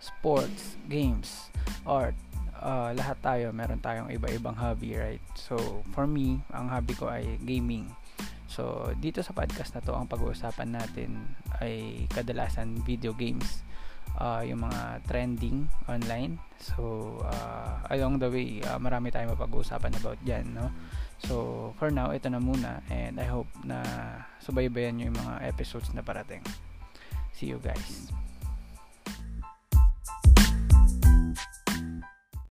sports, games, art, uh, lahat tayo meron tayong iba-ibang hobby, right? So, for me, ang hobby ko ay gaming. So, dito sa podcast na to, ang pag-uusapan natin ay kadalasan video games. Uh, yung mga trending online. So, uh, along the way, uh, marami tayong mapag-uusapan about dyan, no? So, for now, ito na muna. And I hope na subaybayan nyo yung mga episodes na parating. See you guys.